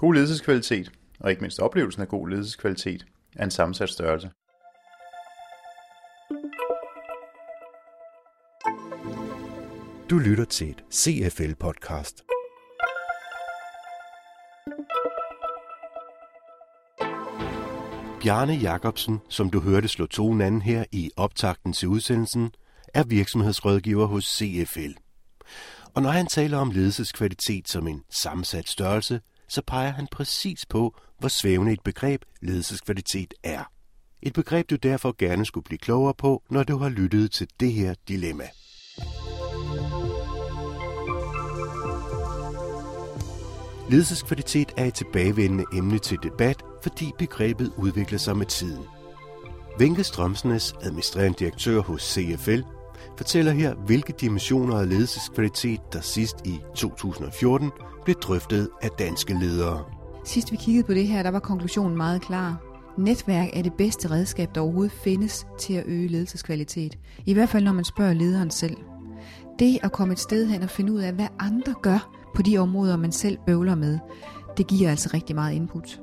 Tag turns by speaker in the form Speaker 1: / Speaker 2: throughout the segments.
Speaker 1: God ledelseskvalitet, og ikke mindst oplevelsen af god ledelseskvalitet, er en sammensat størrelse.
Speaker 2: Du lytter til et CFL-podcast. Bjarne Jacobsen, som du hørte slå tonen anden her i optakten til udsendelsen, er virksomhedsrådgiver hos CFL. Og når han taler om ledelseskvalitet som en sammensat størrelse, så peger han præcis på, hvor svævende et begreb ledelseskvalitet er. Et begreb, du derfor gerne skulle blive klogere på, når du har lyttet til det her dilemma. Ledelseskvalitet er et tilbagevendende emne til debat, fordi begrebet udvikler sig med tiden. Vinke Strømsnes, administrerende direktør hos CFL, fortæller her, hvilke dimensioner af ledelseskvalitet, der sidst i 2014 blev drøftet af danske ledere.
Speaker 3: Sidst vi kiggede på det her, der var konklusionen meget klar. Netværk er det bedste redskab, der overhovedet findes til at øge ledelseskvalitet. I hvert fald, når man spørger lederen selv. Det at komme et sted hen og finde ud af, hvad andre gør på de områder, man selv bøvler med, det giver altså rigtig meget input.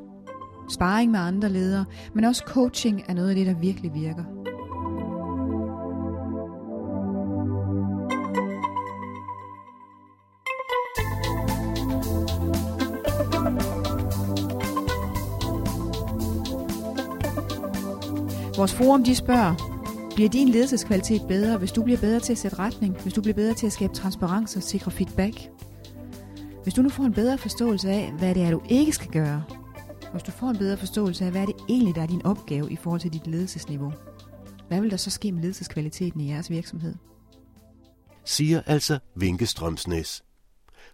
Speaker 3: Sparring med andre ledere, men også coaching er noget af det, der virkelig virker. Vores forum de spørger, bliver din ledelseskvalitet bedre, hvis du bliver bedre til at sætte retning, hvis du bliver bedre til at skabe transparens og sikre feedback? Hvis du nu får en bedre forståelse af, hvad det er, du ikke skal gøre, hvis du får en bedre forståelse af, hvad det egentlig der er din opgave i forhold til dit ledelsesniveau, hvad vil der så ske med ledelseskvaliteten i jeres virksomhed?
Speaker 2: Siger altså Vinke Strømsnes.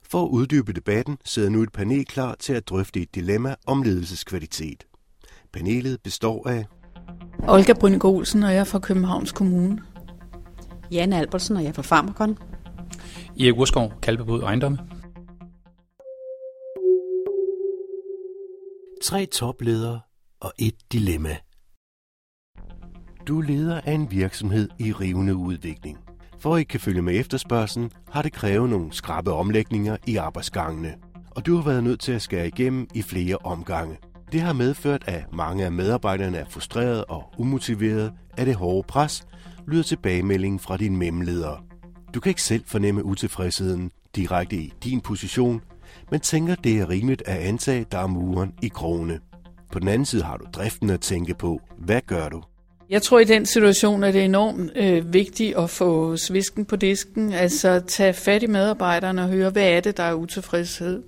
Speaker 2: For at uddybe debatten sidder nu et panel klar til at drøfte et dilemma om ledelseskvalitet. Panelet består af
Speaker 4: Olga Brynæk Olsen, og jeg er fra Københavns Kommune.
Speaker 5: Jan Albertsen, og jeg er fra Farmakon.
Speaker 6: Erik Urskov, Kalvebod Ejendomme.
Speaker 2: tre topledere og et dilemma. Du er leder af en virksomhed i rivende udvikling. For at I kan følge med efterspørgselen, har det krævet nogle skrabe omlægninger i arbejdsgangene. Og du har været nødt til at skære igennem i flere omgange. Det har medført, at mange af medarbejderne er frustrerede og umotiverede af det hårde pres, lyder tilbagemeldingen fra din memledere. Du kan ikke selv fornemme utilfredsheden direkte i din position, men tænker, det er rimeligt at antage, der er muren i krone. På den anden side har du driften at tænke på. Hvad gør du?
Speaker 4: Jeg tror i den situation, at det er enormt øh, vigtigt at få svisken på disken, altså tage fat i medarbejderne og høre, hvad er det, der er utilfredshed.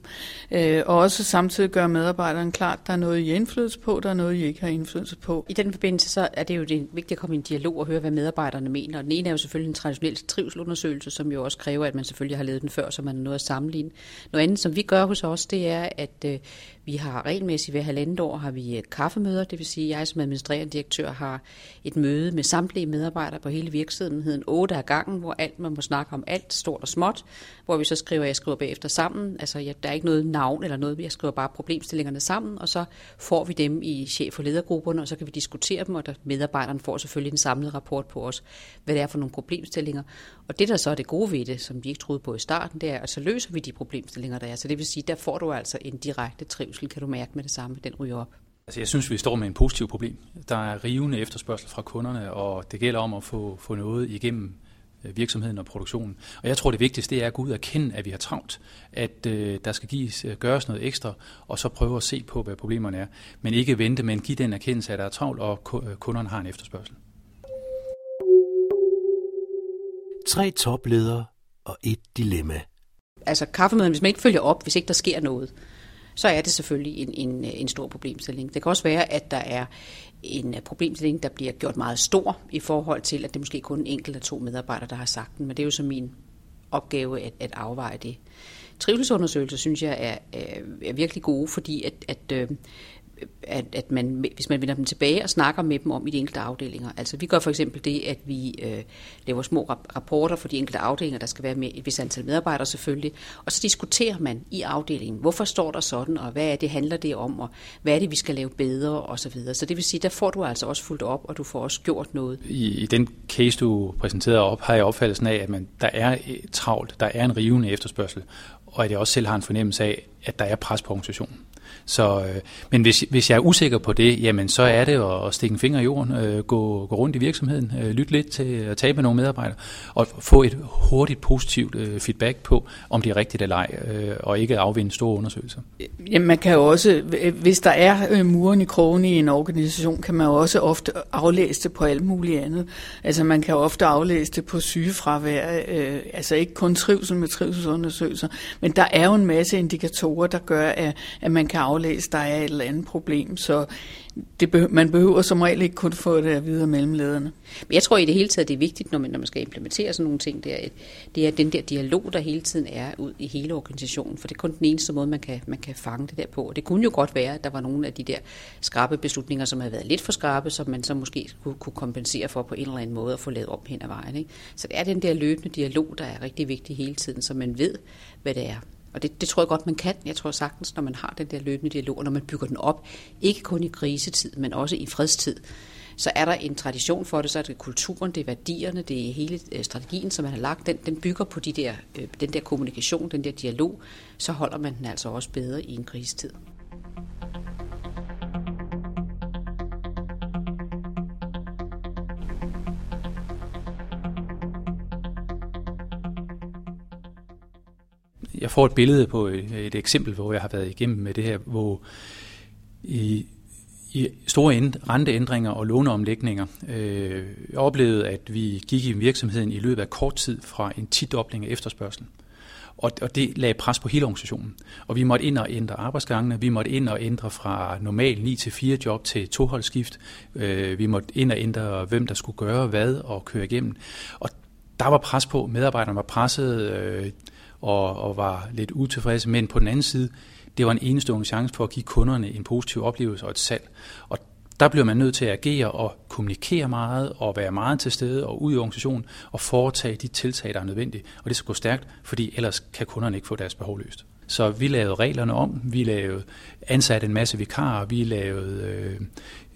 Speaker 4: Øh, og også samtidig gøre medarbejderne klart, der er noget, I har indflydelse på, der er noget, I ikke har indflydelse på.
Speaker 5: I den forbindelse så er det jo det vigtigt at komme i en dialog og høre, hvad medarbejderne mener. Den ene er jo selvfølgelig en traditionel trivselundersøgelse, som jo også kræver, at man selvfølgelig har lavet den før, så man er noget at sammenligne. Noget andet, som vi gør hos os, det er, at øh, vi har regelmæssigt hver halvandet år har vi øh, kaffemøder, det vil sige, at jeg som administrerende direktør har et møde med samtlige medarbejdere på hele virksomheden, otte af gangen, hvor alt man må snakke om alt, stort og småt, hvor vi så skriver, jeg skriver bagefter sammen, altså ja, der er ikke noget navn eller noget, jeg skriver bare problemstillingerne sammen, og så får vi dem i chef- og ledergrupperne, og så kan vi diskutere dem, og der medarbejderne får selvfølgelig en samlet rapport på os, hvad det er for nogle problemstillinger. Og det, der så er det gode ved det, som vi ikke troede på i starten, det er, at så løser vi de problemstillinger, der er. Så det vil sige, der får du altså en direkte trivsel, kan du mærke med det samme, den ryger op.
Speaker 6: Altså, jeg synes, vi står med en positiv problem. Der er rivende efterspørgsel fra kunderne, og det gælder om at få, få noget igennem øh, virksomheden og produktionen. Og jeg tror, det vigtigste det er at gå ud og erkende, at vi har travlt, at øh, der skal gives, øh, gøres noget ekstra, og så prøve at se på, hvad problemerne er. Men ikke vente, men give den erkendelse, at der er travlt, og øh, kunderne har en efterspørgsel.
Speaker 2: Tre topledere og et dilemma.
Speaker 5: Altså kaffemøden, hvis man ikke følger op, hvis ikke der sker noget, så er det selvfølgelig en, en, en stor problemstilling. Det kan også være, at der er en problemstilling, der bliver gjort meget stor i forhold til, at det måske kun en enkelt af to medarbejdere, der har sagt den. Men det er jo så min opgave at, at afveje det. Trivselsundersøgelser synes jeg er, er, er virkelig gode, fordi at, at øh, at, at man, hvis man vender dem tilbage og snakker med dem om i de enkelte afdelinger. Altså vi gør for eksempel det, at vi øh, laver små rapporter for de enkelte afdelinger, der skal være med et vis antal medarbejdere selvfølgelig, og så diskuterer man i afdelingen, hvorfor står der sådan, og hvad er det, handler det om, og hvad er det, vi skal lave bedre, og så videre. Så det vil sige, der får du altså også fuldt op, og du får også gjort noget.
Speaker 6: I, i den case, du præsenterede op, har jeg opfattelsen af, at man, der er øh, travlt, der er en rivende efterspørgsel, og at jeg også selv har en fornemmelse af, at der er pres på organisationen. Så, øh, men hvis, hvis jeg er usikker på det, jamen så er det at, at stikke en finger i jorden, øh, gå, gå rundt i virksomheden, øh, lytte lidt til at tale med nogle medarbejdere, og få et hurtigt positivt øh, feedback på, om det er rigtigt eller ej, øh, og ikke afvinde store undersøgelser.
Speaker 4: Jamen man kan jo også, øh, hvis der er øh, muren i krogen i en organisation, kan man jo også ofte aflæse det på alt muligt andet. Altså man kan ofte aflæse det på sygefravær, øh, altså ikke kun trivsel med trivselsundersøgelser, men der er jo en masse indikatorer, der gør, at, at man kan aflæse, at der er et eller andet problem. Så det behøver, man behøver som regel ikke kun få det at vide af mellemlederne.
Speaker 5: Men jeg tror i det hele taget, det er vigtigt, når man, når man skal implementere sådan nogle ting, det er, det er den der dialog, der hele tiden er ud i hele organisationen, for det er kun den eneste måde, man kan, man kan fange det der på. Og det kunne jo godt være, at der var nogle af de der skarpe beslutninger, som havde været lidt for skarpe, som man så måske kunne, kunne kompensere for på en eller anden måde at få lavet om hen ad vejen. Ikke? Så det er den der løbende dialog, der er rigtig vigtig hele tiden, så man ved, hvad det er, og det, det tror jeg godt, man kan. Jeg tror sagtens, når man har den der løbende dialog, og når man bygger den op, ikke kun i krisetid, men også i fredstid, så er der en tradition for det, så er det kulturen, det er værdierne, det er hele øh, strategien, som man har lagt, den, den bygger på de der, øh, den der kommunikation, den der dialog, så holder man den altså også bedre i en krisetid.
Speaker 6: Jeg får et billede på et, et eksempel, hvor jeg har været igennem med det her, hvor i, i store renteændringer og låneomlægninger øh, jeg oplevede, at vi gik i virksomheden i løbet af kort tid fra en tidobling af efterspørgselen. Og, og det lagde pres på hele organisationen. Og vi måtte ind og ændre arbejdsgangene, vi måtte ind og ændre fra normal 9 til 4 job til toholdsskift, øh, vi måtte ind og ændre, hvem der skulle gøre hvad og køre igennem. Og der var pres på, medarbejderne var presset, øh, og, og var lidt utilfredse, men på den anden side, det var en enestående chance for at give kunderne en positiv oplevelse og et salg. Og der bliver man nødt til at agere og kommunikere meget og være meget til stede og ud i organisationen og foretage de tiltag, der er nødvendige. Og det skal gå stærkt, fordi ellers kan kunderne ikke få deres behov løst. Så vi lavede reglerne om, vi lavede ansat en masse vikarer, vi lavede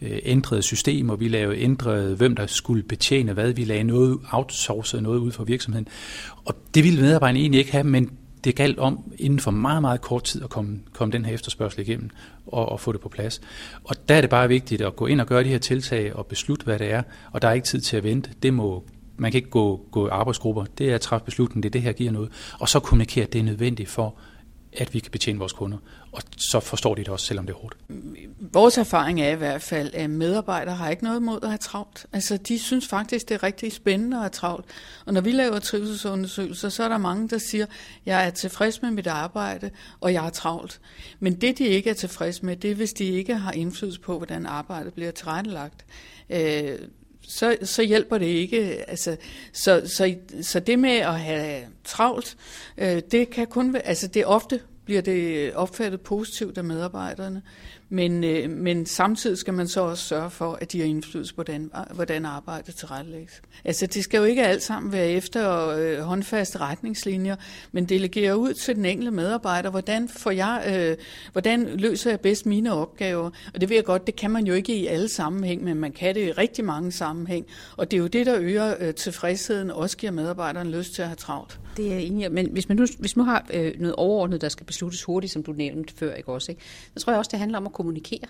Speaker 6: øh, ændrede systemer, vi lavede ændrede, hvem der skulle betjene hvad, vi lavede noget outsourcet noget ud for virksomheden. Og det ville medarbejderne egentlig ikke have, men det galt om inden for meget, meget kort tid at komme, komme den her efterspørgsel igennem og, og få det på plads. Og der er det bare vigtigt at gå ind og gøre de her tiltag og beslutte, hvad det er, og der er ikke tid til at vente. Det må man kan ikke gå, gå i arbejdsgrupper. Det er at træffe beslutningen, det er det her giver noget. Og så kommunikere, at det er nødvendigt for, at vi kan betjene vores kunder. Og så forstår de det også, selvom det er hårdt.
Speaker 4: Vores erfaring er i hvert fald, at medarbejdere har ikke noget imod at have travlt. Altså, de synes faktisk, det er rigtig spændende at have travlt. Og når vi laver trivselsundersøgelser, så er der mange, der siger, jeg er tilfreds med mit arbejde, og jeg er travlt. Men det, de ikke er tilfreds med, det er, hvis de ikke har indflydelse på, hvordan arbejdet bliver tilrettelagt. Øh, så, så hjælper det ikke. Altså, så, så, så det med at have travlt, øh, det kan kun være, altså det ofte bliver det opfattet positivt af medarbejderne. Men, øh, men samtidig skal man så også sørge for, at de har indflydelse på, hvordan, hvordan arbejdet tilrettelægges. Altså det skal jo ikke alt sammen være efter øh, håndfaste retningslinjer, men delegere ud til den enkelte medarbejder, hvordan, får jeg, øh, hvordan løser jeg bedst mine opgaver. Og det ved jeg godt, det kan man jo ikke i alle sammenhæng, men man kan det i rigtig mange sammenhæng. Og det er jo det, der øger øh, tilfredsheden og også giver medarbejderen lyst til at have travlt.
Speaker 5: Det er enig Men hvis man nu, hvis man nu har øh, noget overordnet, der skal besluttes hurtigt, som du nævnte før, ikke også, ikke? så tror jeg også, det handler om at kommunikere.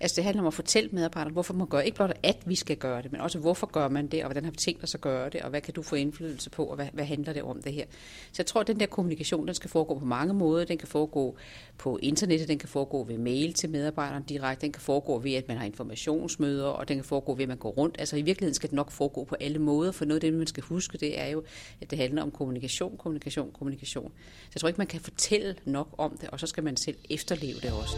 Speaker 5: Altså det handler om at fortælle medarbejderne, hvorfor man gør, ikke blot at vi skal gøre det, men også hvorfor gør man det, og hvordan har vi tænkt os at gøre det, og hvad kan du få indflydelse på, og hvad, hvad handler det om det her. Så jeg tror, at den der kommunikation, den skal foregå på mange måder. Den kan foregå på internettet, den kan foregå ved mail til medarbejderne direkte, den kan foregå ved, at man har informationsmøder, og den kan foregå ved, at man går rundt. Altså i virkeligheden skal det nok foregå på alle måder, for noget af det, man skal huske, det er jo, at det handler om kommunikation, kommunikation, kommunikation. Så jeg tror ikke, man kan fortælle nok om det, og så skal man selv efterleve det også.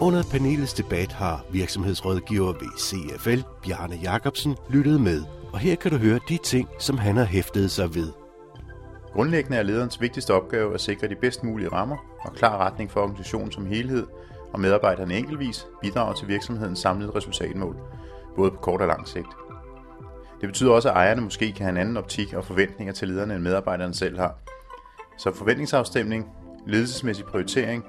Speaker 2: Under panelets debat har virksomhedsrådgiver ved CFL, Bjarne Jacobsen, lyttet med. Og her kan du høre de ting, som han har hæftet sig ved.
Speaker 1: Grundlæggende er lederens vigtigste opgave at sikre de bedst mulige rammer og klar retning for organisationen som helhed, og medarbejderne enkeltvis bidrager til virksomhedens samlede resultatmål, både på kort og lang sigt. Det betyder også, at ejerne måske kan have en anden optik og forventninger til lederne, end medarbejderne selv har. Så forventningsafstemning, ledelsesmæssig prioritering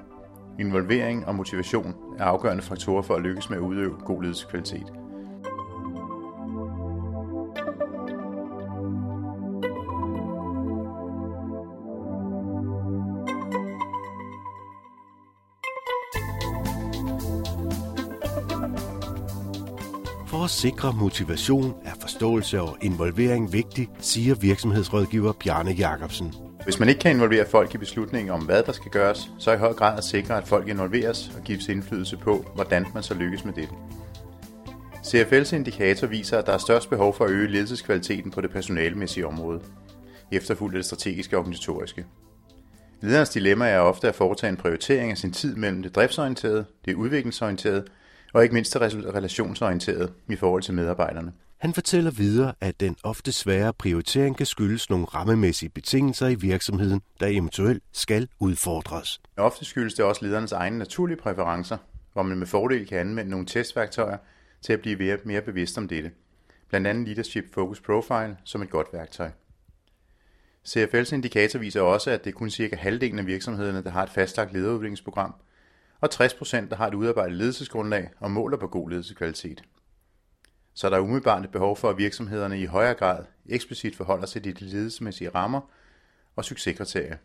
Speaker 1: Involvering og motivation er afgørende faktorer for at lykkes med at udøve god ledelseskvalitet.
Speaker 2: For at sikre motivation er forståelse og involvering vigtig, siger virksomhedsrådgiver Bjarne Jacobsen.
Speaker 1: Hvis man ikke kan involvere folk i beslutningen om, hvad der skal gøres, så er i høj grad at sikre, at folk involveres og gives indflydelse på, hvordan man så lykkes med det. CFL's indikator viser, at der er størst behov for at øge ledelseskvaliteten på det personalemæssige område, efterfulgt af det strategiske og organisatoriske. Lederens dilemma er ofte at foretage en prioritering af sin tid mellem det driftsorienterede, det udviklingsorienterede og ikke mindst det relationsorienterede i forhold til medarbejderne.
Speaker 2: Han fortæller videre, at den ofte svære prioritering kan skyldes nogle rammemæssige betingelser i virksomheden, der eventuelt skal udfordres.
Speaker 1: Ofte skyldes det også ledernes egne naturlige præferencer, hvor man med fordel kan anvende nogle testværktøjer til at blive mere bevidst om dette. Blandt andet Leadership Focus Profile som et godt værktøj. CFL's indikator viser også, at det er kun cirka halvdelen af virksomhederne, der har et fastlagt lederudviklingsprogram, og 60% der har et udarbejdet ledelsesgrundlag og måler på god ledelseskvalitet. Så der er umiddelbart et behov for, at virksomhederne i højere grad eksplicit forholder sig til de ledelsesmæssige rammer og succeskriterier.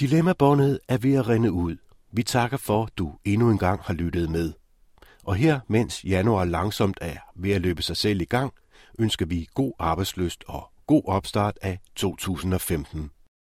Speaker 2: Dilemmabåndet er ved at rende ud. Vi takker for, at du endnu en gang har lyttet med. Og her, mens januar langsomt er ved at løbe sig selv i gang, ønsker vi god arbejdsløst og god opstart af 2015.